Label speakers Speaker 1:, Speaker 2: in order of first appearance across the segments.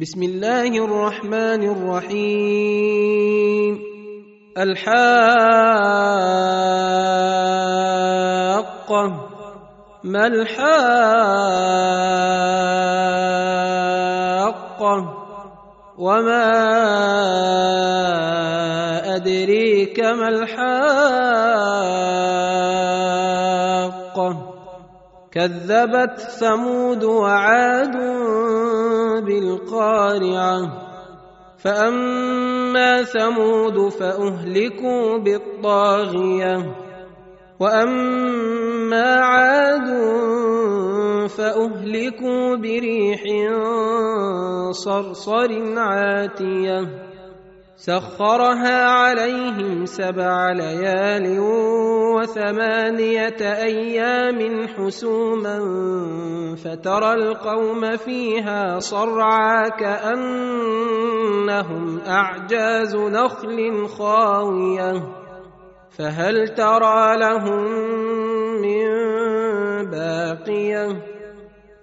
Speaker 1: بسم الله الرحمن الرحيم. الحاقة. ما الحاقة؟ وما أدريك ما الحاقة؟ كذبت ثمود وعاد بالقارعة. فأما ثمود فأهلكوا بالطاغية. وأما عاد فأهلكوا بريح صرصر عاتية. سخرها عليهم سبع ليال وثمانية أيام حسوما فترى القوم فيها صرعى كأنهم أعجاز نخل خاوية فهل ترى لهم من باقية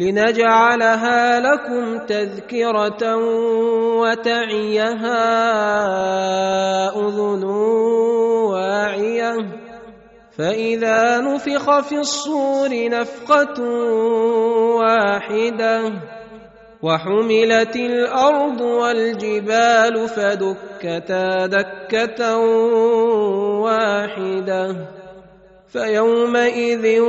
Speaker 1: لنجعلها لكم تذكرة وتعيها أذن واعية. فإذا نفخ في الصور نفقة واحدة وحملت الأرض والجبال فدكتا دكة واحدة. فيومئذ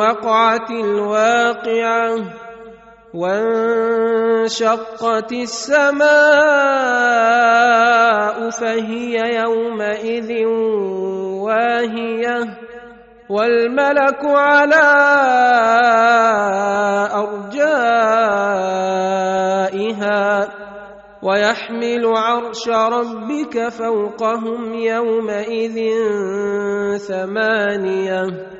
Speaker 1: وقعت الواقعة وانشقت السماء فهي يومئذ واهية والملك على أرجائها ويحمل عرش ربك فوقهم يومئذ ثمانية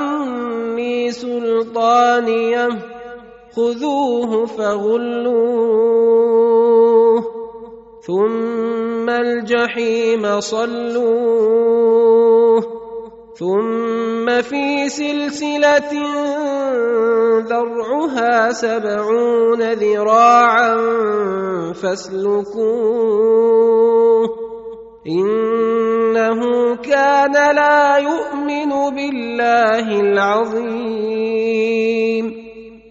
Speaker 1: سلطانيه خذوه فغلوه ثم الجحيم صلوه ثم في سلسلة ذرعها سبعون ذراعا فاسلكوه إنه كان لا يؤمن بالله العظيم